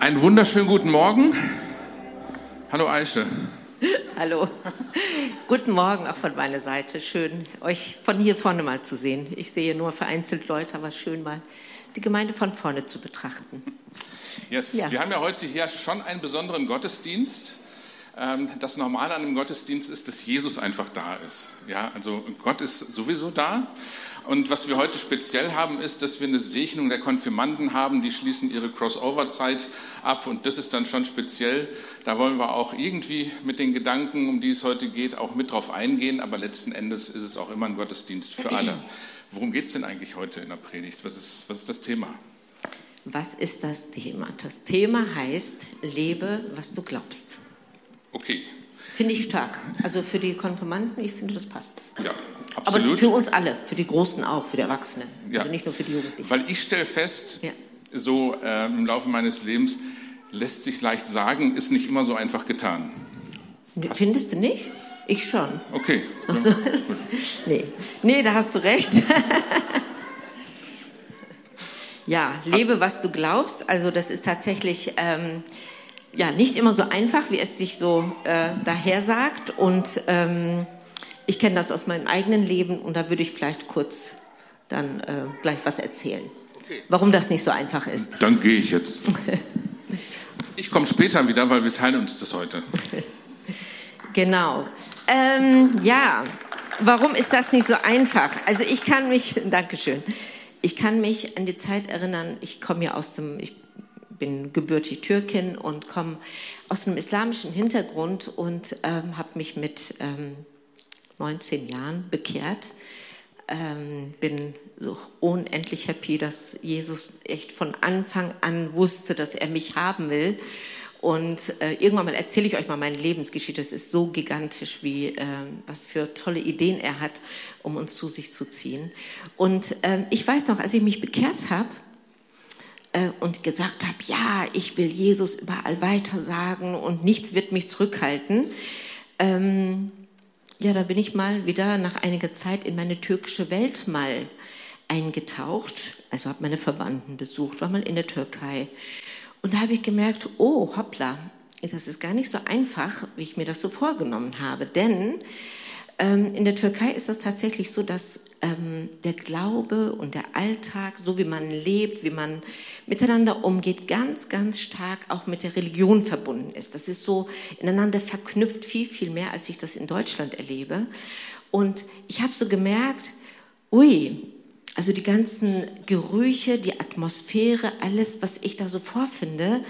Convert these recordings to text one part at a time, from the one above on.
Einen wunderschönen guten Morgen. Hallo Aische. Hallo. Guten Morgen auch von meiner Seite. Schön, euch von hier vorne mal zu sehen. Ich sehe nur vereinzelt Leute, aber schön mal die Gemeinde von vorne zu betrachten. Yes. Ja. Wir haben ja heute hier schon einen besonderen Gottesdienst. Ähm, das Normale an einem Gottesdienst ist, dass Jesus einfach da ist. Ja, also Gott ist sowieso da. Und was wir heute speziell haben, ist, dass wir eine Segnung der Konfirmanden haben, die schließen ihre Crossover-Zeit ab und das ist dann schon speziell. Da wollen wir auch irgendwie mit den Gedanken, um die es heute geht, auch mit drauf eingehen, aber letzten Endes ist es auch immer ein Gottesdienst für alle. Worum geht es denn eigentlich heute in der Predigt? Was ist, was ist das Thema? Was ist das Thema? Das Thema heißt, lebe, was du glaubst. Okay. Finde ich stark. Also für die Konfirmanden, ich finde, das passt. Ja, absolut. Aber für uns alle, für die Großen auch, für die Erwachsenen. Ja. Also nicht nur für die Jugendlichen. Weil ich stelle fest, ja. so äh, im Laufe meines Lebens, lässt sich leicht sagen, ist nicht immer so einfach getan. Hast Findest du nicht? Ich schon. Okay. Ach so. Ja, nee. nee, da hast du recht. ja, lebe, was du glaubst. Also das ist tatsächlich ähm, ja nicht immer so einfach, wie es sich so äh, daher sagt. Und ähm, ich kenne das aus meinem eigenen Leben und da würde ich vielleicht kurz dann äh, gleich was erzählen, okay. warum das nicht so einfach ist. Dann gehe ich jetzt. ich komme später wieder, weil wir teilen uns das heute. genau. Ähm, ja, warum ist das nicht so einfach? Also ich kann mich, Dankeschön, ich kann mich an die Zeit erinnern, ich komme ja aus dem, ich bin gebürtig Türkin und komme aus einem islamischen Hintergrund und ähm, habe mich mit ähm, 19 Jahren bekehrt. Ähm, bin so unendlich happy, dass Jesus echt von Anfang an wusste, dass er mich haben will. Und äh, irgendwann mal erzähle ich euch mal meine Lebensgeschichte. Es ist so gigantisch, wie äh, was für tolle Ideen er hat, um uns zu sich zu ziehen. Und äh, ich weiß noch, als ich mich bekehrt habe, und gesagt habe, ja, ich will Jesus überall weiter sagen und nichts wird mich zurückhalten. Ähm, ja, da bin ich mal wieder nach einiger Zeit in meine türkische Welt mal eingetaucht. Also habe meine Verwandten besucht, war mal in der Türkei. Und da habe ich gemerkt, oh, hoppla, das ist gar nicht so einfach, wie ich mir das so vorgenommen habe. Denn in der Türkei ist es tatsächlich so, dass ähm, der Glaube und der Alltag, so wie man lebt, wie man miteinander umgeht, ganz, ganz stark auch mit der Religion verbunden ist. Das ist so ineinander verknüpft, viel, viel mehr, als ich das in Deutschland erlebe. Und ich habe so gemerkt, ui, also die ganzen Gerüche, die Atmosphäre, alles, was ich da so vorfinde,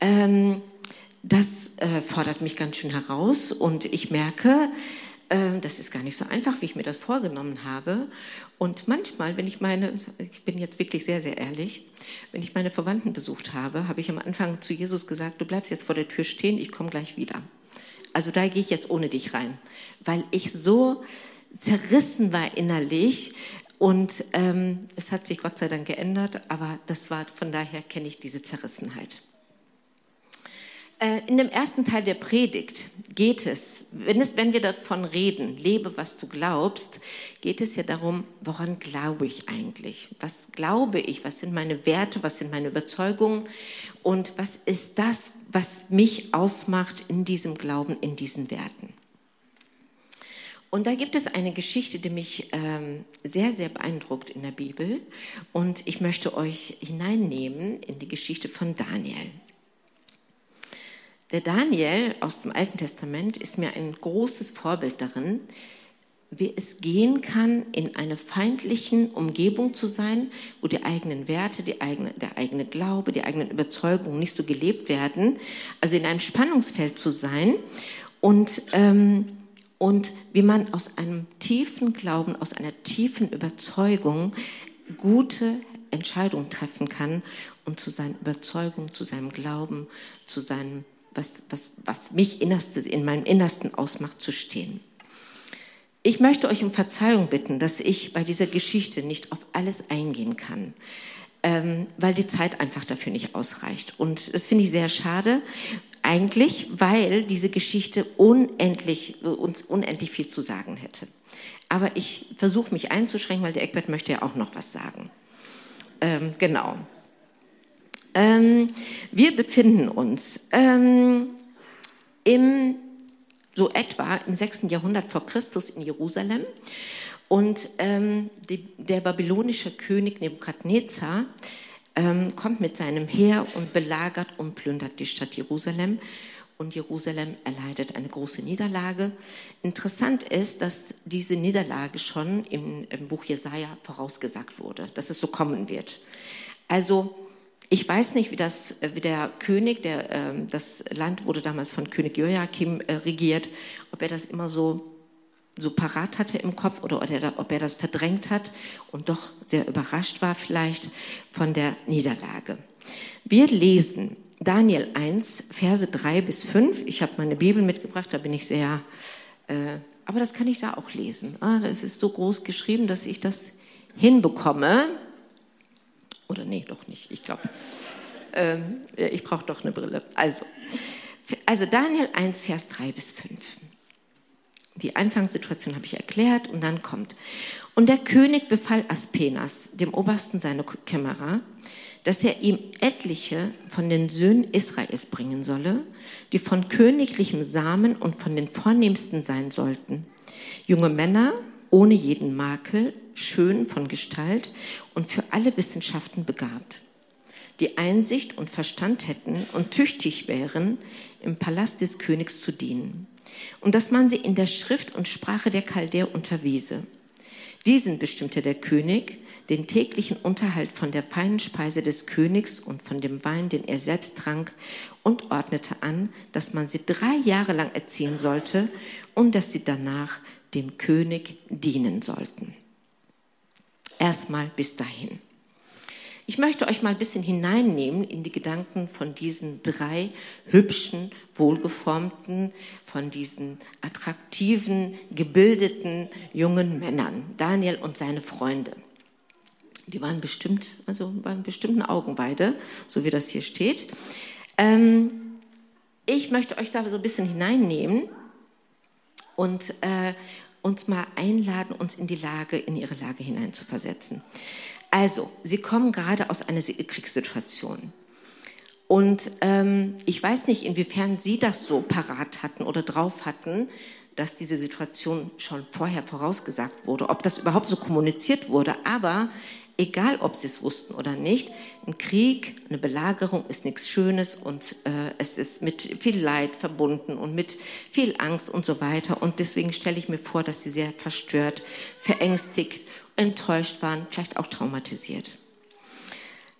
ähm, das äh, fordert mich ganz schön heraus. Und ich merke, ähm, das ist gar nicht so einfach, wie ich mir das vorgenommen habe. Und manchmal, wenn ich meine, ich bin jetzt wirklich sehr, sehr ehrlich, wenn ich meine Verwandten besucht habe, habe ich am Anfang zu Jesus gesagt, du bleibst jetzt vor der Tür stehen, ich komme gleich wieder. Also da gehe ich jetzt ohne dich rein, weil ich so zerrissen war innerlich. Und ähm, es hat sich Gott sei Dank geändert, aber das war, von daher kenne ich diese Zerrissenheit. Äh, in dem ersten Teil der Predigt geht es, wenn, es, wenn wir davon reden, lebe, was du glaubst, geht es ja darum, woran glaube ich eigentlich? Was glaube ich? Was sind meine Werte? Was sind meine Überzeugungen? Und was ist das, was mich ausmacht in diesem Glauben, in diesen Werten? Und da gibt es eine Geschichte, die mich ähm, sehr, sehr beeindruckt in der Bibel. Und ich möchte euch hineinnehmen in die Geschichte von Daniel. Der Daniel aus dem Alten Testament ist mir ein großes Vorbild darin, wie es gehen kann, in einer feindlichen Umgebung zu sein, wo die eigenen Werte, die eigene, der eigene Glaube, die eigenen Überzeugungen nicht so gelebt werden. Also in einem Spannungsfeld zu sein und, ähm, und wie man aus einem tiefen Glauben, aus einer tiefen Überzeugung gute Entscheidungen treffen kann und zu seinen Überzeugungen, zu seinem Glauben, zu seinem was, was, was mich Innerstes, in meinem Innersten ausmacht, zu stehen. Ich möchte euch um Verzeihung bitten, dass ich bei dieser Geschichte nicht auf alles eingehen kann, ähm, weil die Zeit einfach dafür nicht ausreicht. Und das finde ich sehr schade, eigentlich, weil diese Geschichte unendlich, uns unendlich viel zu sagen hätte. Aber ich versuche mich einzuschränken, weil der Eckbert möchte ja auch noch was sagen. Ähm, genau. Ähm, wir befinden uns ähm, im, so etwa im 6. Jahrhundert vor Christus in Jerusalem. Und ähm, die, der babylonische König Nebukadnezar ähm, kommt mit seinem Heer und belagert und plündert die Stadt Jerusalem. Und Jerusalem erleidet eine große Niederlage. Interessant ist, dass diese Niederlage schon im, im Buch Jesaja vorausgesagt wurde, dass es so kommen wird. Also ich weiß nicht, wie, das, wie der König, der, äh, das Land wurde damals von König Joachim äh, regiert, ob er das immer so so parat hatte im Kopf oder ob er das verdrängt hat und doch sehr überrascht war vielleicht von der Niederlage. Wir lesen Daniel 1, Verse 3 bis 5. Ich habe meine Bibel mitgebracht, da bin ich sehr, äh, aber das kann ich da auch lesen. Ah, das ist so groß geschrieben, dass ich das hinbekomme. Oder nee, doch nicht. Ich glaube, ähm, ich brauche doch eine Brille. Also, also Daniel 1, Vers 3 bis 5. Die Anfangssituation habe ich erklärt und dann kommt. Und der König befahl Aspenas, dem Obersten seiner Kämmerer, dass er ihm etliche von den Söhnen Israels bringen solle, die von königlichem Samen und von den vornehmsten sein sollten. Junge Männer ohne jeden Makel, schön von Gestalt und für alle Wissenschaften begabt, die Einsicht und Verstand hätten und tüchtig wären, im Palast des Königs zu dienen und dass man sie in der Schrift und Sprache der Chaldäer unterwiese. Diesen bestimmte der König, den täglichen Unterhalt von der feinen Speise des Königs und von dem Wein, den er selbst trank, und ordnete an, dass man sie drei Jahre lang erziehen sollte und dass sie danach dem König dienen sollten. Erstmal bis dahin. Ich möchte euch mal ein bisschen hineinnehmen in die Gedanken von diesen drei hübschen, wohlgeformten, von diesen attraktiven, gebildeten jungen Männern, Daniel und seine Freunde. Die waren bestimmt, also waren bestimmten Augenweide, so wie das hier steht. Ähm, ich möchte euch da so ein bisschen hineinnehmen und äh, uns mal einladen, uns in die Lage, in ihre Lage hineinzuversetzen. Also, sie kommen gerade aus einer Kriegssituation. Und ähm, ich weiß nicht, inwiefern Sie das so parat hatten oder drauf hatten, dass diese Situation schon vorher vorausgesagt wurde, ob das überhaupt so kommuniziert wurde. Aber egal, ob Sie es wussten oder nicht, ein Krieg, eine Belagerung ist nichts Schönes und äh, es ist mit viel Leid verbunden und mit viel Angst und so weiter. Und deswegen stelle ich mir vor, dass Sie sehr verstört, verängstigt enttäuscht waren, vielleicht auch traumatisiert.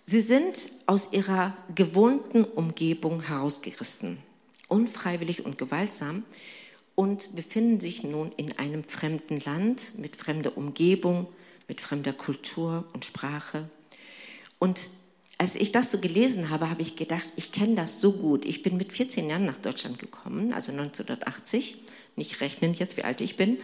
Sie sind aus ihrer gewohnten Umgebung herausgerissen, unfreiwillig und gewaltsam und befinden sich nun in einem fremden Land mit fremder Umgebung, mit fremder Kultur und Sprache. Und als ich das so gelesen habe, habe ich gedacht, ich kenne das so gut. Ich bin mit 14 Jahren nach Deutschland gekommen, also 1980, nicht rechnen jetzt, wie alt ich bin.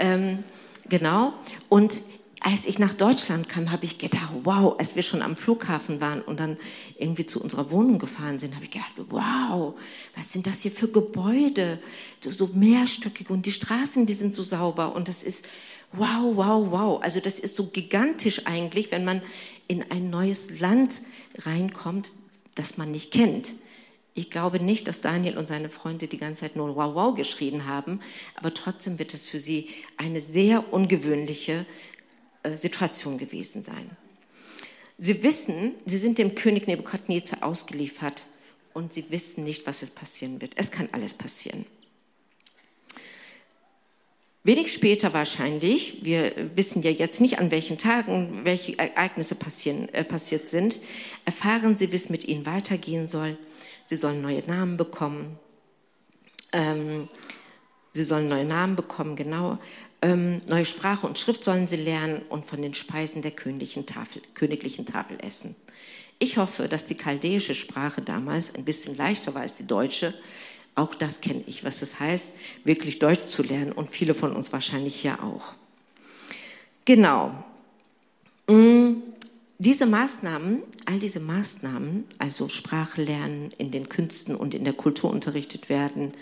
Ähm, genau. Und als ich nach Deutschland kam, habe ich gedacht, wow, als wir schon am Flughafen waren und dann irgendwie zu unserer Wohnung gefahren sind, habe ich gedacht, wow, was sind das hier für Gebäude, so, so mehrstöckig und die Straßen, die sind so sauber und das ist wow, wow, wow. Also das ist so gigantisch eigentlich, wenn man in ein neues Land reinkommt, das man nicht kennt. Ich glaube nicht, dass Daniel und seine Freunde die ganze Zeit nur wow, wow geschrien haben, aber trotzdem wird es für sie eine sehr ungewöhnliche äh, Situation gewesen sein. Sie wissen, sie sind dem König Nebukadnezar ausgeliefert und sie wissen nicht, was es passieren wird. Es kann alles passieren. Wenig später wahrscheinlich, wir wissen ja jetzt nicht, an welchen Tagen welche Ereignisse passieren, äh, passiert sind, erfahren sie, wie es mit ihnen weitergehen soll. Sie sollen neue Namen bekommen. Ähm, sie sollen neue Namen bekommen, genau. Ähm, neue Sprache und Schrift sollen sie lernen und von den Speisen der königlichen Tafel, königlichen Tafel essen. Ich hoffe, dass die chaldäische Sprache damals ein bisschen leichter war als die deutsche. Auch das kenne ich, was es heißt, wirklich Deutsch zu lernen und viele von uns wahrscheinlich hier auch. Genau. Mm, diese Maßnahmen, all diese Maßnahmen, also Sprache lernen, in den Künsten und in der Kultur unterrichtet werden,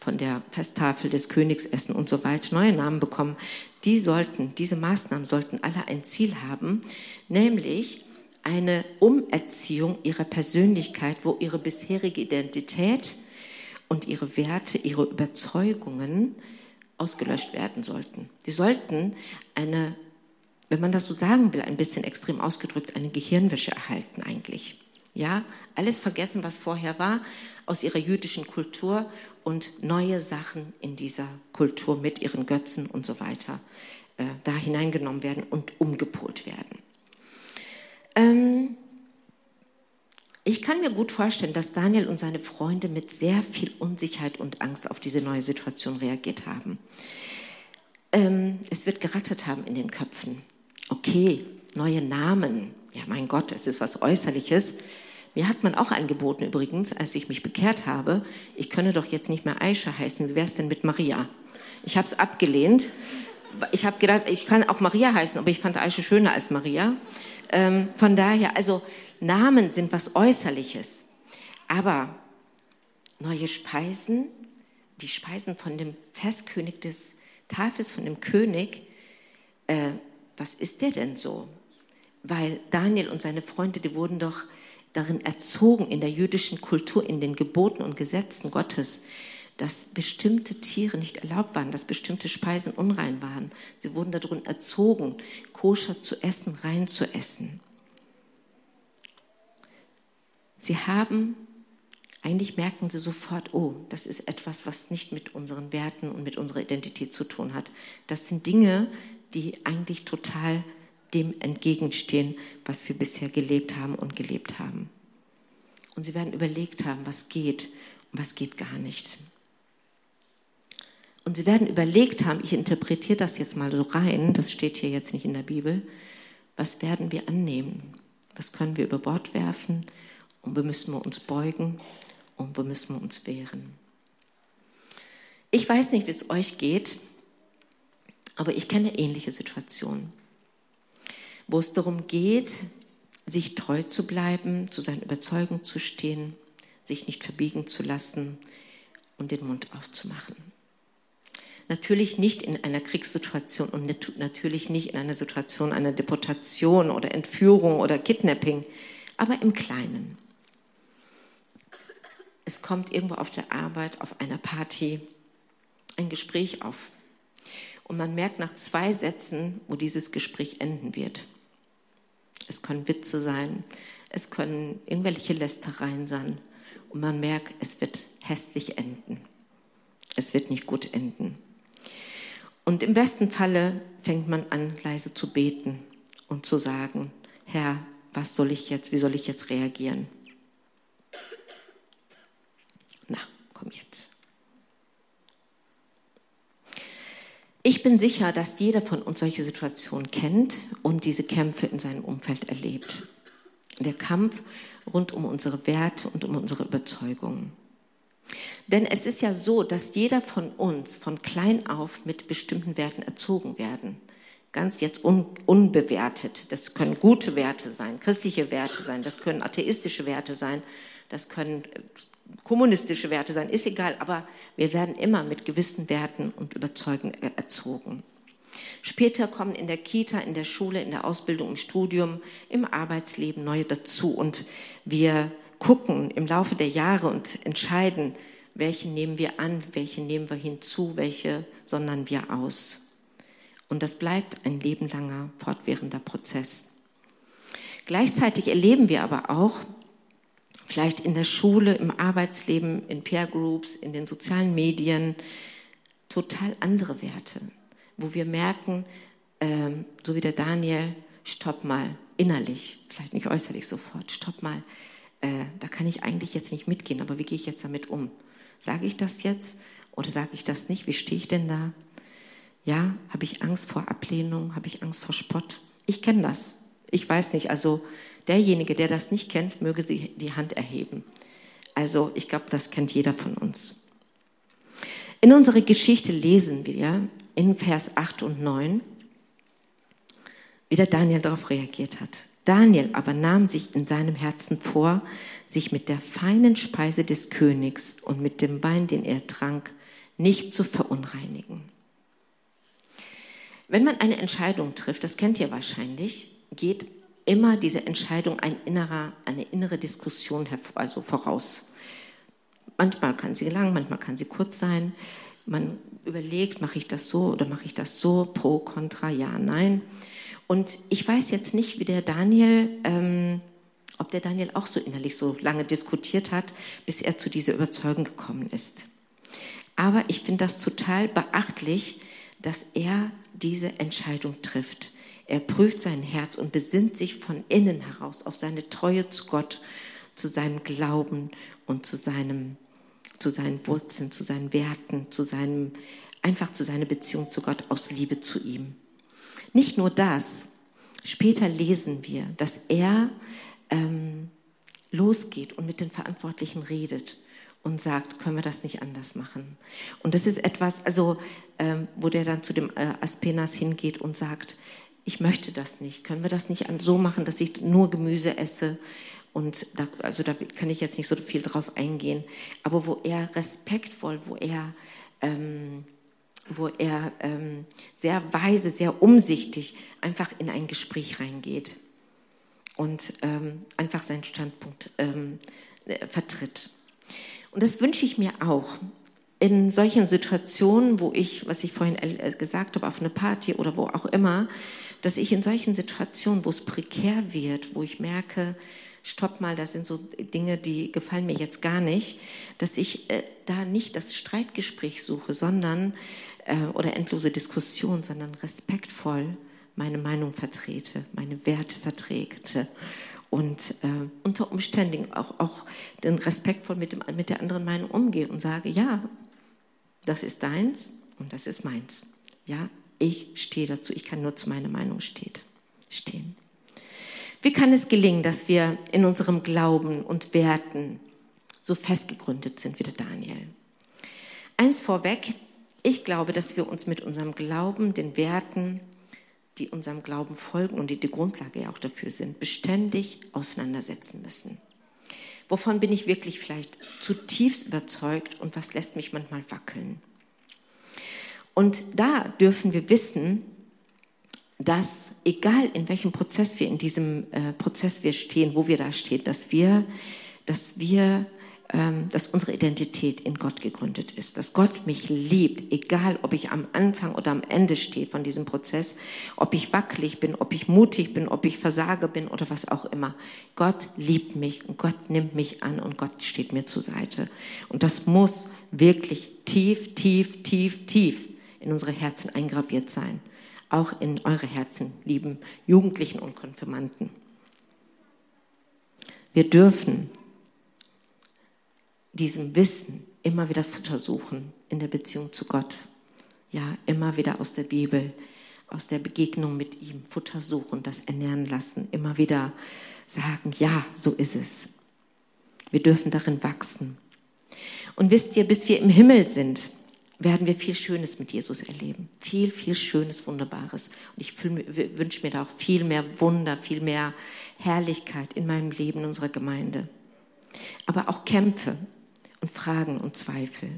von der Festtafel des Königs essen und so weiter, neue Namen bekommen, die sollten, diese Maßnahmen sollten alle ein Ziel haben, nämlich eine Umerziehung ihrer Persönlichkeit, wo ihre bisherige Identität und ihre Werte, ihre Überzeugungen ausgelöscht werden sollten. Die sollten eine, wenn man das so sagen will, ein bisschen extrem ausgedrückt, eine Gehirnwäsche erhalten eigentlich. Ja, alles vergessen, was vorher war, aus ihrer jüdischen Kultur und neue Sachen in dieser Kultur mit ihren Götzen und so weiter äh, da hineingenommen werden und umgepolt werden. Ähm, ich kann mir gut vorstellen, dass Daniel und seine Freunde mit sehr viel Unsicherheit und Angst auf diese neue Situation reagiert haben. Ähm, es wird gerattet haben in den Köpfen. Okay, neue Namen. Ja, mein Gott, es ist was Äußerliches. Mir hat man auch angeboten übrigens, als ich mich bekehrt habe, ich könne doch jetzt nicht mehr Aisha heißen. Wie wäre es denn mit Maria? Ich habe es abgelehnt. Ich habe gedacht, ich kann auch Maria heißen, aber ich fand Aisha schöner als Maria. Ähm, von daher, also Namen sind was Äußerliches. Aber neue Speisen, die Speisen von dem Festkönig des Tafels, von dem König, äh, was ist der denn so? Weil Daniel und seine Freunde, die wurden doch darin erzogen, in der jüdischen Kultur, in den Geboten und Gesetzen Gottes, dass bestimmte Tiere nicht erlaubt waren, dass bestimmte Speisen unrein waren. Sie wurden darin erzogen, koscher zu essen, rein zu essen. Sie haben, eigentlich merken sie sofort, oh, das ist etwas, was nicht mit unseren Werten und mit unserer Identität zu tun hat. Das sind Dinge, die eigentlich total dem entgegenstehen, was wir bisher gelebt haben und gelebt haben. Und sie werden überlegt haben, was geht und was geht gar nicht. Und sie werden überlegt haben, ich interpretiere das jetzt mal so rein, das steht hier jetzt nicht in der Bibel, was werden wir annehmen? Was können wir über Bord werfen? Und wo müssen wir uns beugen? Und wo müssen wir uns wehren? Ich weiß nicht, wie es euch geht, aber ich kenne ähnliche Situationen wo es darum geht, sich treu zu bleiben, zu seinen Überzeugungen zu stehen, sich nicht verbiegen zu lassen und den Mund aufzumachen. Natürlich nicht in einer Kriegssituation und natürlich nicht in einer Situation einer Deportation oder Entführung oder Kidnapping, aber im Kleinen. Es kommt irgendwo auf der Arbeit, auf einer Party ein Gespräch auf. Und man merkt nach zwei Sätzen, wo dieses Gespräch enden wird. Es können Witze sein, es können irgendwelche Lästereien sein. Und man merkt, es wird hässlich enden. Es wird nicht gut enden. Und im besten Falle fängt man an, leise zu beten und zu sagen, Herr, was soll ich jetzt, wie soll ich jetzt reagieren? Na, komm jetzt. Ich bin sicher, dass jeder von uns solche Situationen kennt und diese Kämpfe in seinem Umfeld erlebt. Der Kampf rund um unsere Werte und um unsere Überzeugungen. Denn es ist ja so, dass jeder von uns von klein auf mit bestimmten Werten erzogen werden. Ganz jetzt un unbewertet. Das können gute Werte sein, christliche Werte sein, das können atheistische Werte sein, das können kommunistische Werte sein, ist egal, aber wir werden immer mit gewissen Werten und Überzeugungen erzogen. Später kommen in der Kita, in der Schule, in der Ausbildung, im Studium, im Arbeitsleben neue dazu und wir gucken im Laufe der Jahre und entscheiden, welche nehmen wir an, welche nehmen wir hinzu, welche sondern wir aus. Und das bleibt ein lebenlanger, fortwährender Prozess. Gleichzeitig erleben wir aber auch, vielleicht in der Schule, im Arbeitsleben, in Peer Groups, in den sozialen Medien, total andere Werte, wo wir merken, ähm, so wie der Daniel, stopp mal, innerlich, vielleicht nicht äußerlich sofort, stopp mal, äh, da kann ich eigentlich jetzt nicht mitgehen, aber wie gehe ich jetzt damit um? Sage ich das jetzt oder sage ich das nicht? Wie stehe ich denn da? Ja, habe ich Angst vor Ablehnung? Habe ich Angst vor Spott? Ich kenne das. Ich weiß nicht, also derjenige, der das nicht kennt, möge sie die Hand erheben. Also ich glaube, das kennt jeder von uns. In unserer Geschichte lesen wir in Vers 8 und 9, wie der Daniel darauf reagiert hat. Daniel aber nahm sich in seinem Herzen vor, sich mit der feinen Speise des Königs und mit dem Wein, den er trank, nicht zu verunreinigen. Wenn man eine Entscheidung trifft, das kennt ihr wahrscheinlich, geht immer diese Entscheidung ein innerer, eine innere Diskussion also voraus. Manchmal kann sie lang, manchmal kann sie kurz sein. Man überlegt, mache ich das so oder mache ich das so, pro, contra, ja, nein. Und ich weiß jetzt nicht, wie der Daniel, ähm, ob der Daniel auch so innerlich so lange diskutiert hat, bis er zu dieser Überzeugung gekommen ist. Aber ich finde das total beachtlich, dass er diese Entscheidung trifft. Er prüft sein Herz und besinnt sich von innen heraus auf seine Treue zu Gott, zu seinem Glauben und zu seinem, zu seinen Wurzeln, zu seinen Werten, zu seinem, einfach zu seiner Beziehung zu Gott aus Liebe zu ihm. Nicht nur das. Später lesen wir, dass er ähm, losgeht und mit den Verantwortlichen redet und sagt, können wir das nicht anders machen? Und das ist etwas, also ähm, wo der dann zu dem äh, Aspenas hingeht und sagt, ich möchte das nicht. Können wir das nicht so machen, dass ich nur Gemüse esse? Und da, also da kann ich jetzt nicht so viel drauf eingehen. Aber wo er respektvoll, wo er, ähm, wo er ähm, sehr weise, sehr umsichtig einfach in ein Gespräch reingeht und ähm, einfach seinen Standpunkt ähm, äh, vertritt. Und das wünsche ich mir auch. In solchen Situationen, wo ich, was ich vorhin äh, gesagt habe, auf eine Party oder wo auch immer, dass ich in solchen Situationen, wo es prekär wird, wo ich merke, stopp mal, das sind so Dinge, die gefallen mir jetzt gar nicht, dass ich äh, da nicht das Streitgespräch suche, sondern äh, oder endlose Diskussion, sondern respektvoll meine Meinung vertrete, meine Werte vertrete und äh, unter Umständen auch, auch den respektvoll mit, dem, mit der anderen Meinung umgehe und sage, ja, das ist deins und das ist meins. Ja, ich stehe dazu, ich kann nur zu meiner Meinung steht, stehen. Wie kann es gelingen, dass wir in unserem Glauben und Werten so festgegründet sind wie der Daniel? Eins vorweg, ich glaube, dass wir uns mit unserem Glauben, den Werten die unserem Glauben folgen und die die Grundlage ja auch dafür sind, beständig auseinandersetzen müssen. Wovon bin ich wirklich vielleicht zutiefst überzeugt und was lässt mich manchmal wackeln? Und da dürfen wir wissen, dass egal in welchem Prozess wir in diesem äh, Prozess wir stehen, wo wir da stehen, dass wir, dass wir ähm, dass unsere Identität in Gott gegründet ist, dass Gott mich liebt, egal ob ich am Anfang oder am Ende stehe von diesem Prozess, ob ich wackelig bin, ob ich mutig bin, ob ich Versager bin oder was auch immer. Gott liebt mich und Gott nimmt mich an und Gott steht mir zur Seite. Und das muss wirklich tief, tief, tief, tief in unsere Herzen eingraviert sein. Auch in eure Herzen, lieben Jugendlichen und Konfirmanden. Wir dürfen diesem Wissen immer wieder Futter suchen in der Beziehung zu Gott. Ja, immer wieder aus der Bibel, aus der Begegnung mit ihm Futter suchen, das ernähren lassen, immer wieder sagen, ja, so ist es. Wir dürfen darin wachsen. Und wisst ihr, bis wir im Himmel sind, werden wir viel Schönes mit Jesus erleben. Viel, viel Schönes, Wunderbares. Und ich wünsche mir da auch viel mehr Wunder, viel mehr Herrlichkeit in meinem Leben, in unserer Gemeinde. Aber auch Kämpfe, und Fragen und Zweifel.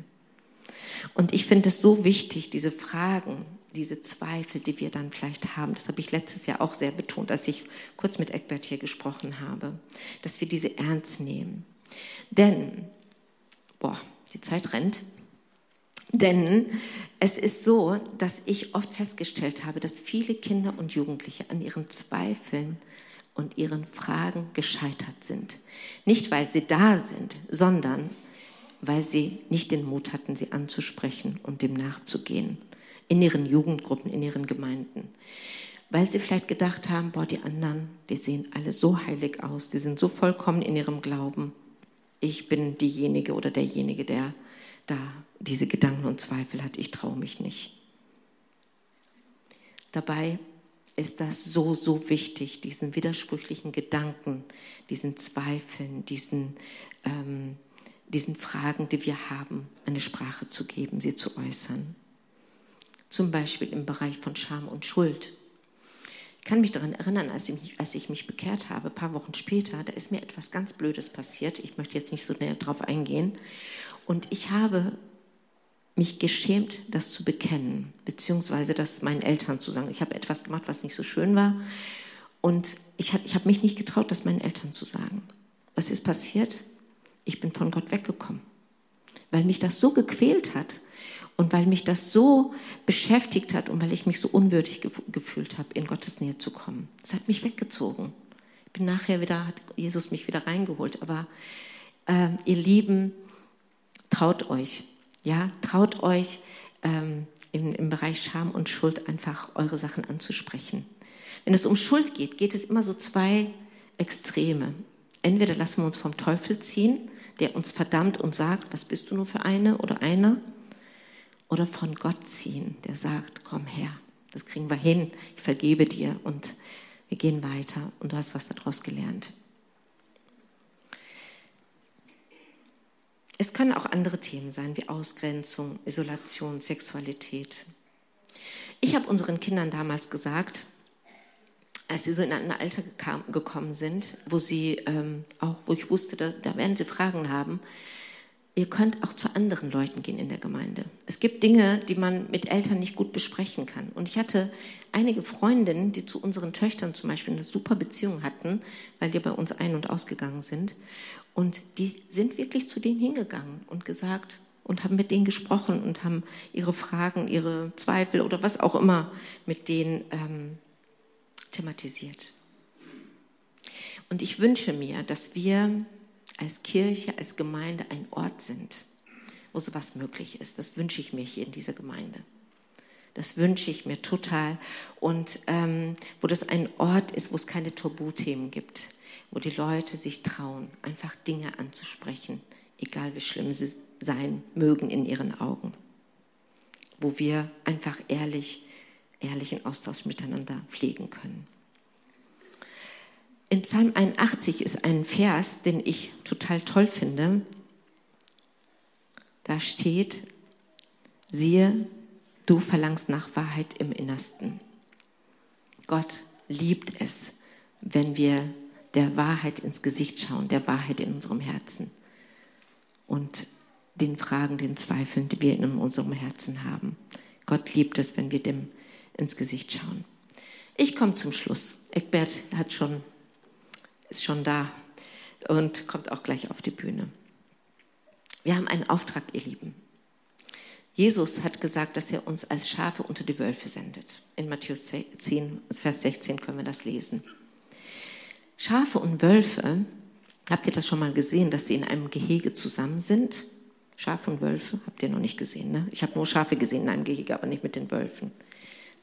Und ich finde es so wichtig, diese Fragen, diese Zweifel, die wir dann vielleicht haben, das habe ich letztes Jahr auch sehr betont, als ich kurz mit Eckbert hier gesprochen habe, dass wir diese ernst nehmen. Denn, boah, die Zeit rennt. Denn es ist so, dass ich oft festgestellt habe, dass viele Kinder und Jugendliche an ihren Zweifeln und ihren Fragen gescheitert sind. Nicht, weil sie da sind, sondern weil sie nicht den Mut hatten, sie anzusprechen und dem nachzugehen. In ihren Jugendgruppen, in ihren Gemeinden. Weil sie vielleicht gedacht haben, boah, die anderen, die sehen alle so heilig aus, die sind so vollkommen in ihrem Glauben. Ich bin diejenige oder derjenige, der da diese Gedanken und Zweifel hat. Ich traue mich nicht. Dabei ist das so, so wichtig, diesen widersprüchlichen Gedanken, diesen Zweifeln, diesen ähm, diesen Fragen, die wir haben, eine Sprache zu geben, sie zu äußern. Zum Beispiel im Bereich von Scham und Schuld. Ich kann mich daran erinnern, als ich, mich, als ich mich bekehrt habe, ein paar Wochen später, da ist mir etwas ganz Blödes passiert. Ich möchte jetzt nicht so näher darauf eingehen. Und ich habe mich geschämt, das zu bekennen, beziehungsweise das meinen Eltern zu sagen. Ich habe etwas gemacht, was nicht so schön war. Und ich, ich habe mich nicht getraut, das meinen Eltern zu sagen. Was ist passiert? Ich bin von Gott weggekommen, weil mich das so gequält hat und weil mich das so beschäftigt hat und weil ich mich so unwürdig gefühlt habe, in Gottes Nähe zu kommen. Es hat mich weggezogen. Ich bin nachher wieder, hat Jesus mich wieder reingeholt. Aber äh, ihr Lieben, traut euch. Ja, traut euch ähm, im, im Bereich Scham und Schuld einfach eure Sachen anzusprechen. Wenn es um Schuld geht, geht es immer so zwei Extreme. Entweder lassen wir uns vom Teufel ziehen, der uns verdammt und sagt, was bist du nur für eine oder einer? Oder von Gott ziehen, der sagt, komm her, das kriegen wir hin, ich vergebe dir und wir gehen weiter und du hast was daraus gelernt. Es können auch andere Themen sein, wie Ausgrenzung, Isolation, Sexualität. Ich habe unseren Kindern damals gesagt, als sie so in ein Alter gekam, gekommen sind, wo sie ähm, auch, wo ich wusste, da, da werden sie Fragen haben, ihr könnt auch zu anderen Leuten gehen in der Gemeinde. Es gibt Dinge, die man mit Eltern nicht gut besprechen kann. Und ich hatte einige Freundinnen, die zu unseren Töchtern zum Beispiel eine super Beziehung hatten, weil die bei uns ein- und ausgegangen sind. Und die sind wirklich zu denen hingegangen und gesagt und haben mit denen gesprochen und haben ihre Fragen, ihre Zweifel oder was auch immer mit denen ähm, thematisiert. Und ich wünsche mir, dass wir als Kirche, als Gemeinde ein Ort sind, wo sowas möglich ist. Das wünsche ich mir hier in dieser Gemeinde. Das wünsche ich mir total. Und ähm, wo das ein Ort ist, wo es keine Tabuthemen gibt, wo die Leute sich trauen, einfach Dinge anzusprechen, egal wie schlimm sie sein mögen in ihren Augen. Wo wir einfach ehrlich, ehrlichen Austausch miteinander pflegen können. In Psalm 81 ist ein Vers, den ich total toll finde. Da steht, siehe, du verlangst nach Wahrheit im Innersten. Gott liebt es, wenn wir der Wahrheit ins Gesicht schauen, der Wahrheit in unserem Herzen und den Fragen, den Zweifeln, die wir in unserem Herzen haben. Gott liebt es, wenn wir dem ins Gesicht schauen. Ich komme zum Schluss. Eckbert hat schon ist schon da und kommt auch gleich auf die Bühne. Wir haben einen Auftrag, ihr Lieben. Jesus hat gesagt, dass er uns als Schafe unter die Wölfe sendet. In Matthäus 10, Vers 16 können wir das lesen. Schafe und Wölfe, habt ihr das schon mal gesehen, dass sie in einem Gehege zusammen sind? Schafe und Wölfe, habt ihr noch nicht gesehen, ne? Ich habe nur Schafe gesehen in einem Gehege, aber nicht mit den Wölfen.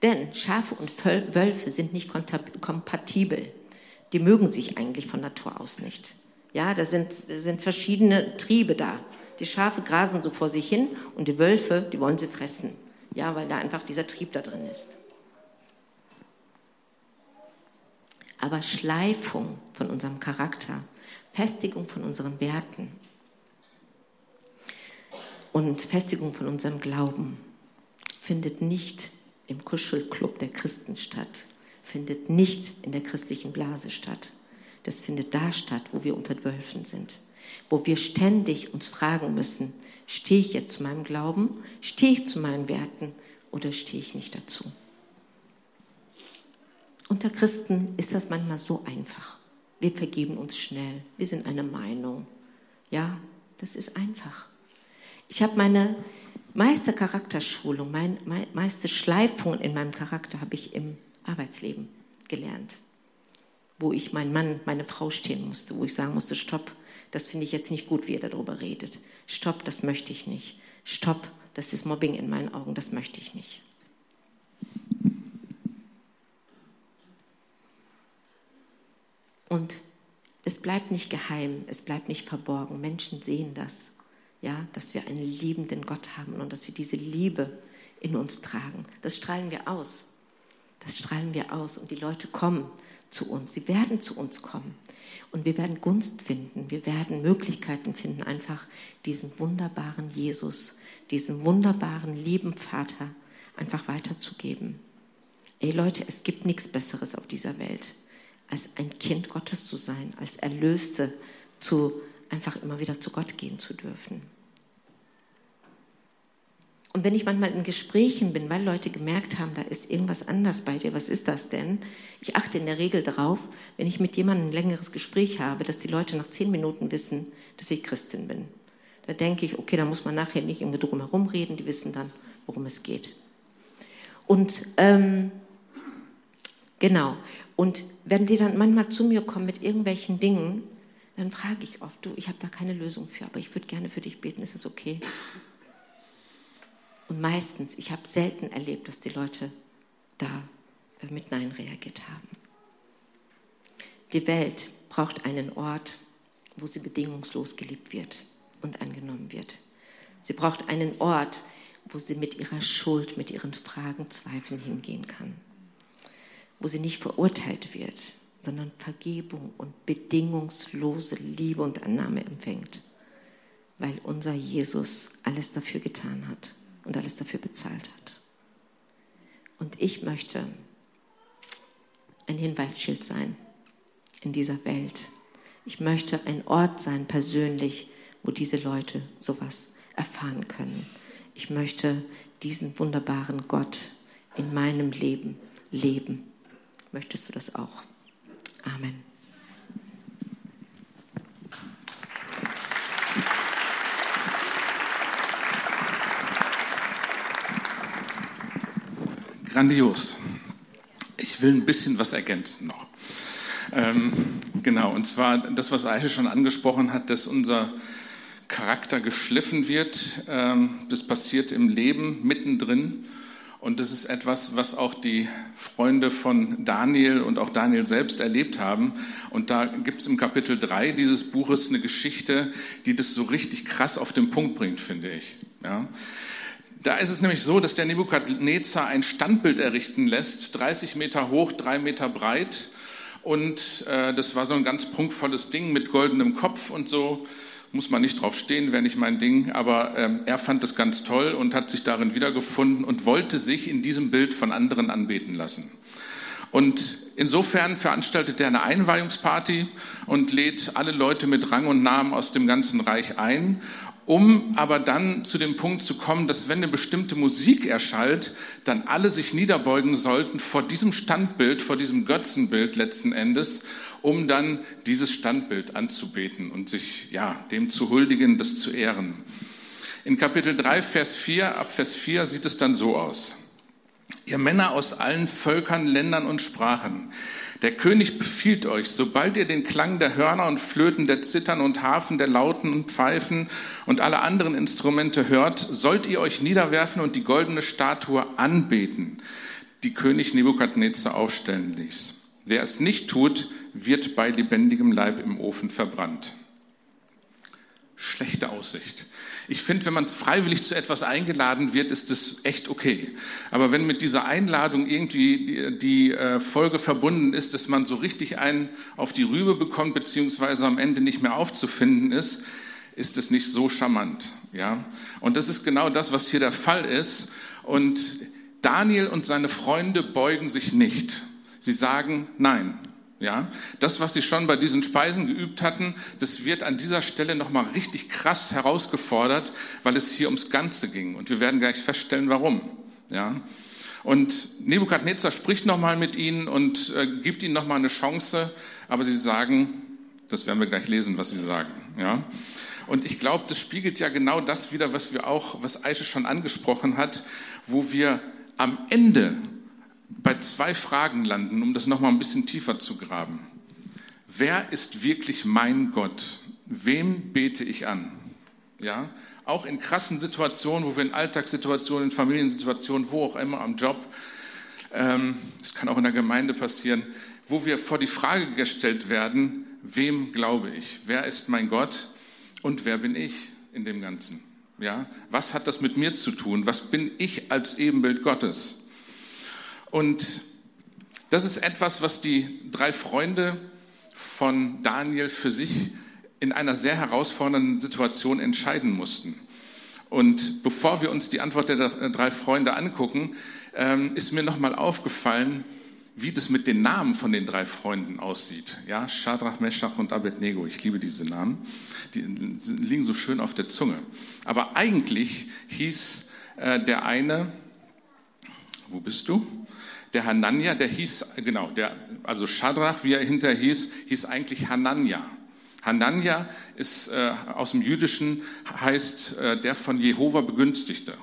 Denn Schafe und Wölfe sind nicht kompatibel die mögen sich eigentlich von Natur aus nicht. Ja, da sind, sind verschiedene Triebe da. Die Schafe grasen so vor sich hin und die Wölfe, die wollen sie fressen. Ja, weil da einfach dieser Trieb da drin ist. Aber Schleifung von unserem Charakter, Festigung von unseren Werten und Festigung von unserem Glauben findet nicht im Kuschelclub der Christen statt, findet nicht in der christlichen Blase statt. Das findet da statt, wo wir unter Wölfen sind, wo wir ständig uns fragen müssen, stehe ich jetzt zu meinem Glauben, stehe ich zu meinen Werten oder stehe ich nicht dazu? Unter Christen ist das manchmal so einfach. Wir vergeben uns schnell, wir sind eine Meinung. Ja, das ist einfach. Ich habe meine meiste Charakterschulung, meine meiste Schleifung in meinem Charakter habe ich im Arbeitsleben gelernt, wo ich meinen Mann, meine Frau stehen musste, wo ich sagen musste, stopp, das finde ich jetzt nicht gut, wie ihr darüber redet. Stopp, das möchte ich nicht. Stopp, das ist Mobbing in meinen Augen, das möchte ich nicht. Und es bleibt nicht geheim, es bleibt nicht verborgen. Menschen sehen das, ja, dass wir einen liebenden Gott haben und dass wir diese Liebe in uns tragen. Das strahlen wir aus. Das strahlen wir aus und die Leute kommen zu uns. Sie werden zu uns kommen und wir werden Gunst finden. Wir werden Möglichkeiten finden, einfach diesen wunderbaren Jesus, diesen wunderbaren lieben Vater einfach weiterzugeben. Ey Leute, es gibt nichts Besseres auf dieser Welt, als ein Kind Gottes zu sein, als Erlöste zu einfach immer wieder zu Gott gehen zu dürfen. Und wenn ich manchmal in Gesprächen bin, weil Leute gemerkt haben, da ist irgendwas anders bei dir, was ist das denn? Ich achte in der Regel darauf, wenn ich mit jemandem ein längeres Gespräch habe, dass die Leute nach zehn Minuten wissen, dass ich Christin bin. Da denke ich, okay, da muss man nachher nicht irgendwie drum herum reden, die wissen dann, worum es geht. Und ähm, genau, und wenn die dann manchmal zu mir kommen mit irgendwelchen Dingen, dann frage ich oft, du, ich habe da keine Lösung für, aber ich würde gerne für dich beten, ist das okay? Und meistens, ich habe selten erlebt, dass die Leute da äh, mit Nein reagiert haben. Die Welt braucht einen Ort, wo sie bedingungslos geliebt wird und angenommen wird. Sie braucht einen Ort, wo sie mit ihrer Schuld, mit ihren Fragen, Zweifeln hingehen kann. Wo sie nicht verurteilt wird, sondern Vergebung und bedingungslose Liebe und Annahme empfängt, weil unser Jesus alles dafür getan hat und alles dafür bezahlt hat. Und ich möchte ein Hinweisschild sein in dieser Welt. Ich möchte ein Ort sein, persönlich, wo diese Leute sowas erfahren können. Ich möchte diesen wunderbaren Gott in meinem Leben leben. Möchtest du das auch? Amen. Grandios. Ich will ein bisschen was ergänzen noch. Ähm, genau, und zwar das, was Eiche schon angesprochen hat, dass unser Charakter geschliffen wird. Ähm, das passiert im Leben mittendrin. Und das ist etwas, was auch die Freunde von Daniel und auch Daniel selbst erlebt haben. Und da gibt es im Kapitel 3 dieses Buches eine Geschichte, die das so richtig krass auf den Punkt bringt, finde ich. Ja. Da ist es nämlich so, dass der Nebukadnezar ein Standbild errichten lässt, 30 Meter hoch, drei Meter breit. Und äh, das war so ein ganz prunkvolles Ding mit goldenem Kopf und so muss man nicht drauf stehen, wäre nicht mein Ding, aber ähm, er fand es ganz toll und hat sich darin wiedergefunden und wollte sich in diesem Bild von anderen anbeten lassen. Und insofern veranstaltet er eine Einweihungsparty und lädt alle Leute mit Rang und Namen aus dem ganzen Reich ein um aber dann zu dem Punkt zu kommen, dass wenn eine bestimmte Musik erschallt, dann alle sich niederbeugen sollten vor diesem Standbild, vor diesem Götzenbild letzten Endes, um dann dieses Standbild anzubeten und sich ja, dem zu huldigen, das zu ehren. In Kapitel 3, Vers 4, ab Vers 4 sieht es dann so aus. Ihr Männer aus allen Völkern, Ländern und Sprachen, der König befiehlt euch, sobald ihr den Klang der Hörner und Flöten, der Zittern und Harfen, der Lauten und Pfeifen und alle anderen Instrumente hört, sollt ihr euch niederwerfen und die goldene Statue anbeten, die König Nebukadnezar aufstellen ließ. Wer es nicht tut, wird bei lebendigem Leib im Ofen verbrannt. Schlechte Aussicht. Ich finde, wenn man freiwillig zu etwas eingeladen wird, ist das echt okay. Aber wenn mit dieser Einladung irgendwie die, die äh, Folge verbunden ist, dass man so richtig einen auf die Rübe bekommt, beziehungsweise am Ende nicht mehr aufzufinden ist, ist es nicht so charmant. Ja? Und das ist genau das, was hier der Fall ist. Und Daniel und seine Freunde beugen sich nicht. Sie sagen Nein. Ja, das, was sie schon bei diesen Speisen geübt hatten, das wird an dieser Stelle nochmal richtig krass herausgefordert, weil es hier ums Ganze ging. Und wir werden gleich feststellen, warum. Ja, und Nebukadnezar spricht nochmal mit ihnen und äh, gibt ihnen nochmal eine Chance, aber sie sagen, das werden wir gleich lesen, was sie sagen. Ja, und ich glaube, das spiegelt ja genau das wieder, was wir auch, was Aische schon angesprochen hat, wo wir am Ende bei zwei Fragen landen, um das nochmal ein bisschen tiefer zu graben. Wer ist wirklich mein Gott? Wem bete ich an? Ja, auch in krassen Situationen, wo wir in Alltagssituationen, in Familiensituationen, wo auch immer am Job, ähm, das kann auch in der Gemeinde passieren, wo wir vor die Frage gestellt werden, wem glaube ich? Wer ist mein Gott und wer bin ich in dem Ganzen? Ja, was hat das mit mir zu tun? Was bin ich als Ebenbild Gottes? Und das ist etwas, was die drei Freunde von Daniel für sich in einer sehr herausfordernden Situation entscheiden mussten. Und bevor wir uns die Antwort der drei Freunde angucken, ähm, ist mir nochmal aufgefallen, wie das mit den Namen von den drei Freunden aussieht. Ja, Shadrach, Meshach und Abednego. Ich liebe diese Namen. Die liegen so schön auf der Zunge. Aber eigentlich hieß äh, der eine, wo bist du? Der Hanania, der hieß, genau, der, also Shadrach, wie er hinterher hieß, hieß eigentlich Hanania. Hanania ist äh, aus dem Jüdischen heißt äh, der von Jehova begünstigte.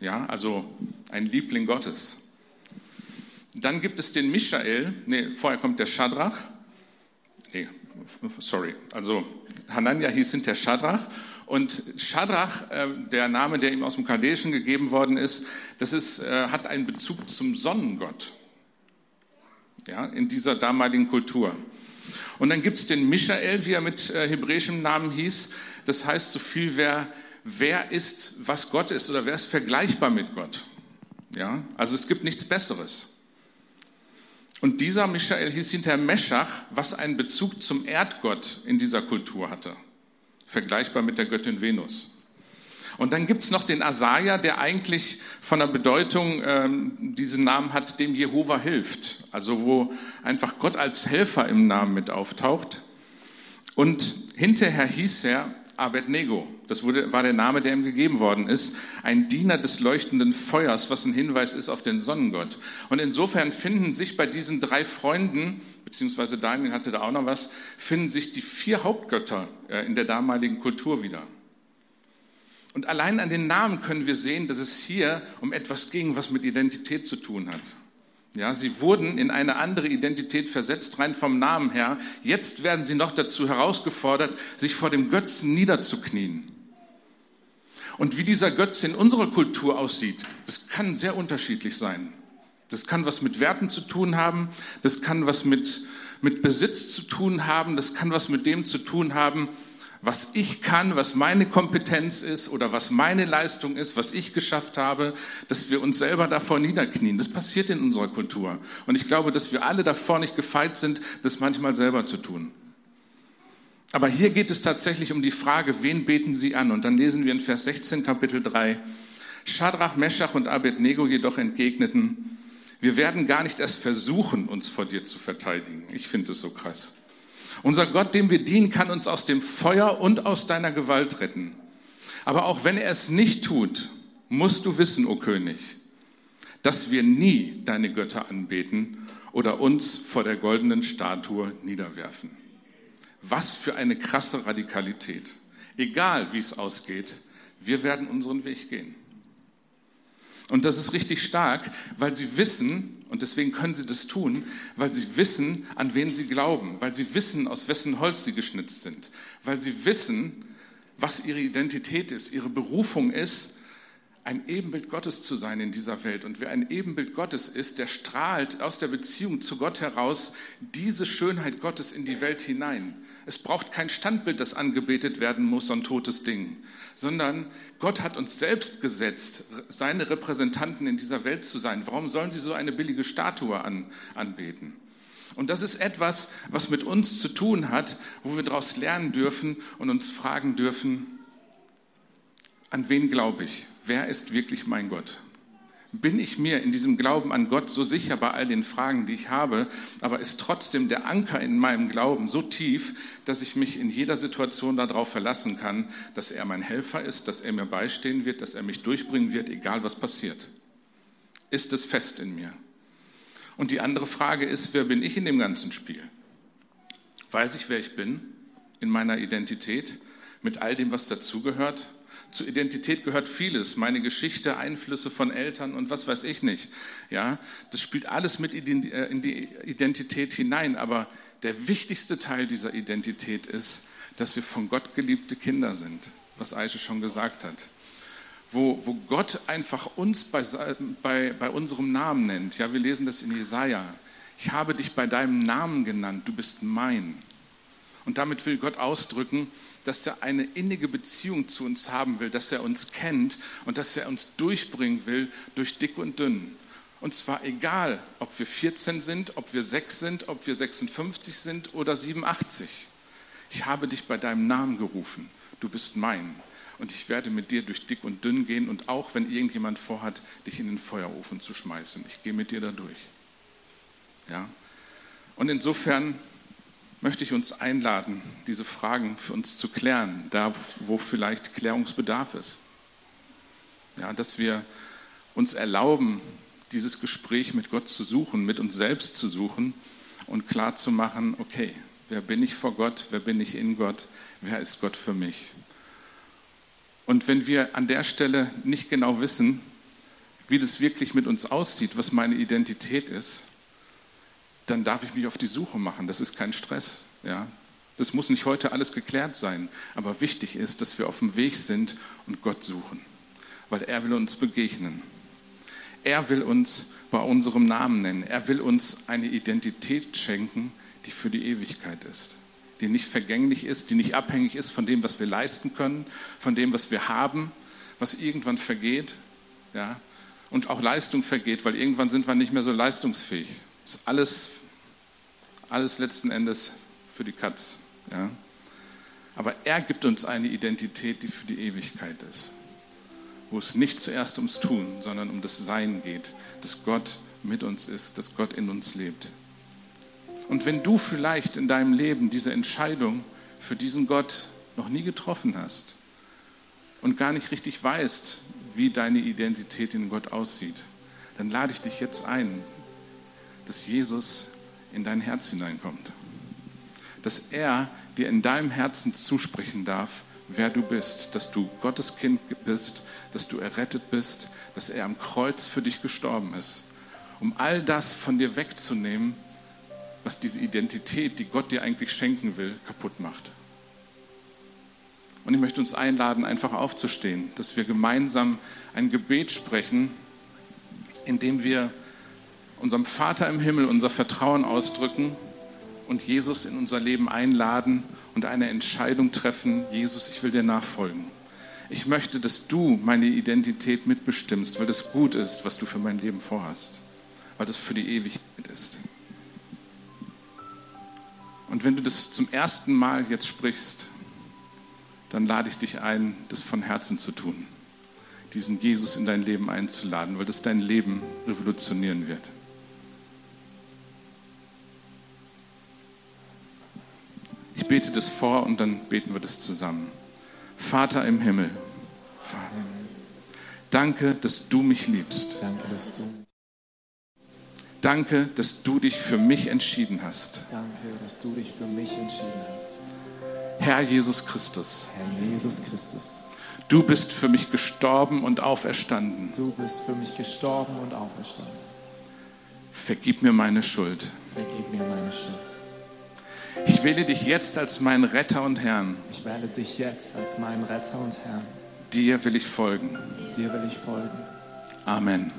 Ja, also ein Liebling Gottes. Dann gibt es den Michael, nee, vorher kommt der Shadrach. Nee, sorry, also Hanania hieß hinter Shadrach und Shadrach, äh, der Name, der ihm aus dem Chaldäischen gegeben worden ist, das ist, äh, hat einen Bezug zum Sonnengott ja, in dieser damaligen Kultur. Und dann gibt es den Michael, wie er mit äh, hebräischem Namen hieß. Das heißt so viel, wer, wer ist, was Gott ist oder wer ist vergleichbar mit Gott. Ja, also es gibt nichts Besseres. Und dieser Michael hieß hinterher Meschach, was einen Bezug zum Erdgott in dieser Kultur hatte. Vergleichbar mit der Göttin Venus. Und dann gibt es noch den Asaja, der eigentlich von der Bedeutung ähm, diesen Namen hat, dem Jehova hilft. Also wo einfach Gott als Helfer im Namen mit auftaucht. Und hinterher hieß er Abednego. Das wurde, war der Name, der ihm gegeben worden ist. Ein Diener des leuchtenden Feuers, was ein Hinweis ist auf den Sonnengott. Und insofern finden sich bei diesen drei Freunden, beziehungsweise Daniel hatte da auch noch was, finden sich die vier Hauptgötter äh, in der damaligen Kultur wieder. Und allein an den Namen können wir sehen, dass es hier um etwas ging, was mit Identität zu tun hat. Ja, sie wurden in eine andere Identität versetzt, rein vom Namen her. Jetzt werden sie noch dazu herausgefordert, sich vor dem Götzen niederzuknien. Und wie dieser Götze in unserer Kultur aussieht, das kann sehr unterschiedlich sein. Das kann was mit Werten zu tun haben, das kann was mit, mit Besitz zu tun haben, das kann was mit dem zu tun haben, was ich kann, was meine Kompetenz ist oder was meine Leistung ist, was ich geschafft habe, dass wir uns selber davor niederknien. Das passiert in unserer Kultur. Und ich glaube, dass wir alle davor nicht gefeit sind, das manchmal selber zu tun. Aber hier geht es tatsächlich um die Frage, wen beten Sie an? Und dann lesen wir in Vers 16 Kapitel 3, Schadrach, Meschach und Abednego jedoch entgegneten, wir werden gar nicht erst versuchen, uns vor dir zu verteidigen. Ich finde es so krass. Unser Gott, dem wir dienen, kann uns aus dem Feuer und aus deiner Gewalt retten. Aber auch wenn er es nicht tut, musst du wissen, o König, dass wir nie deine Götter anbeten oder uns vor der goldenen Statue niederwerfen. Was für eine krasse Radikalität. Egal wie es ausgeht, wir werden unseren Weg gehen. Und das ist richtig stark, weil sie wissen, und deswegen können sie das tun, weil sie wissen, an wen sie glauben, weil sie wissen, aus wessen Holz sie geschnitzt sind, weil sie wissen, was ihre Identität ist, ihre Berufung ist, ein Ebenbild Gottes zu sein in dieser Welt. Und wer ein Ebenbild Gottes ist, der strahlt aus der Beziehung zu Gott heraus diese Schönheit Gottes in die Welt hinein. Es braucht kein Standbild, das angebetet werden muss, so ein totes Ding, sondern Gott hat uns selbst gesetzt, seine Repräsentanten in dieser Welt zu sein. Warum sollen sie so eine billige Statue an, anbeten? Und das ist etwas, was mit uns zu tun hat, wo wir daraus lernen dürfen und uns fragen dürfen, an wen glaube ich? Wer ist wirklich mein Gott? Bin ich mir in diesem Glauben an Gott so sicher bei all den Fragen, die ich habe, aber ist trotzdem der Anker in meinem Glauben so tief, dass ich mich in jeder Situation darauf verlassen kann, dass er mein Helfer ist, dass er mir beistehen wird, dass er mich durchbringen wird, egal was passiert. Ist es fest in mir? Und die andere Frage ist, wer bin ich in dem ganzen Spiel? Weiß ich, wer ich bin in meiner Identität, mit all dem, was dazugehört? Zur Identität gehört vieles, meine Geschichte, Einflüsse von Eltern und was weiß ich nicht. Ja, das spielt alles mit äh, in die Identität hinein. Aber der wichtigste Teil dieser Identität ist, dass wir von Gott geliebte Kinder sind, was Aische schon gesagt hat. Wo, wo Gott einfach uns bei, bei, bei unserem Namen nennt. Ja, wir lesen das in Jesaja. Ich habe dich bei deinem Namen genannt, du bist mein. Und damit will Gott ausdrücken, dass er eine innige Beziehung zu uns haben will, dass er uns kennt und dass er uns durchbringen will durch dick und dünn. Und zwar egal, ob wir 14 sind, ob wir 6 sind, ob wir 56 sind oder 87. Ich habe dich bei deinem Namen gerufen. Du bist mein. Und ich werde mit dir durch dick und dünn gehen und auch wenn irgendjemand vorhat, dich in den Feuerofen zu schmeißen. Ich gehe mit dir da durch. Ja? Und insofern möchte ich uns einladen, diese Fragen für uns zu klären, da wo vielleicht Klärungsbedarf ist. Ja, dass wir uns erlauben, dieses Gespräch mit Gott zu suchen, mit uns selbst zu suchen und klar zu machen, okay, wer bin ich vor Gott, wer bin ich in Gott, wer ist Gott für mich? Und wenn wir an der Stelle nicht genau wissen, wie das wirklich mit uns aussieht, was meine Identität ist, dann darf ich mich auf die Suche machen. Das ist kein Stress. Ja? Das muss nicht heute alles geklärt sein, aber wichtig ist, dass wir auf dem Weg sind und Gott suchen, weil er will uns begegnen. Er will uns bei unserem Namen nennen. Er will uns eine Identität schenken, die für die Ewigkeit ist, die nicht vergänglich ist, die nicht abhängig ist von dem, was wir leisten können, von dem, was wir haben, was irgendwann vergeht. Ja? Und auch Leistung vergeht, weil irgendwann sind wir nicht mehr so leistungsfähig. Das ist alles, alles letzten Endes für die Katz. Ja? Aber er gibt uns eine Identität, die für die Ewigkeit ist. Wo es nicht zuerst ums Tun, sondern um das Sein geht. Dass Gott mit uns ist, dass Gott in uns lebt. Und wenn du vielleicht in deinem Leben diese Entscheidung für diesen Gott noch nie getroffen hast und gar nicht richtig weißt, wie deine Identität in Gott aussieht, dann lade ich dich jetzt ein, dass Jesus in dein Herz hineinkommt. Dass er dir in deinem Herzen zusprechen darf, wer du bist, dass du Gottes Kind bist, dass du errettet bist, dass er am Kreuz für dich gestorben ist, um all das von dir wegzunehmen, was diese Identität, die Gott dir eigentlich schenken will, kaputt macht. Und ich möchte uns einladen, einfach aufzustehen, dass wir gemeinsam ein Gebet sprechen, in dem wir unserem Vater im Himmel unser Vertrauen ausdrücken und Jesus in unser Leben einladen und eine Entscheidung treffen, Jesus, ich will dir nachfolgen. Ich möchte, dass du meine Identität mitbestimmst, weil das gut ist, was du für mein Leben vorhast, weil das für die Ewigkeit ist. Und wenn du das zum ersten Mal jetzt sprichst, dann lade ich dich ein, das von Herzen zu tun, diesen Jesus in dein Leben einzuladen, weil das dein Leben revolutionieren wird. Bete das vor und dann beten wir das zusammen. Vater im Himmel, danke, dass du mich liebst. Danke, dass du Danke, dass du dich für mich entschieden hast. Danke, dass du dich für mich entschieden hast. Herr Jesus Christus, Herr Jesus Christus, du bist für mich gestorben und auferstanden. du bist für mich gestorben und auferstanden. Vergib mir meine Schuld. Vergib mir meine Schuld. Ich wähle dich jetzt als meinen Retter und Herrn. Ich wähle dich jetzt als meinen Retter und Herrn. Dir will ich folgen. Dir will ich folgen. Amen.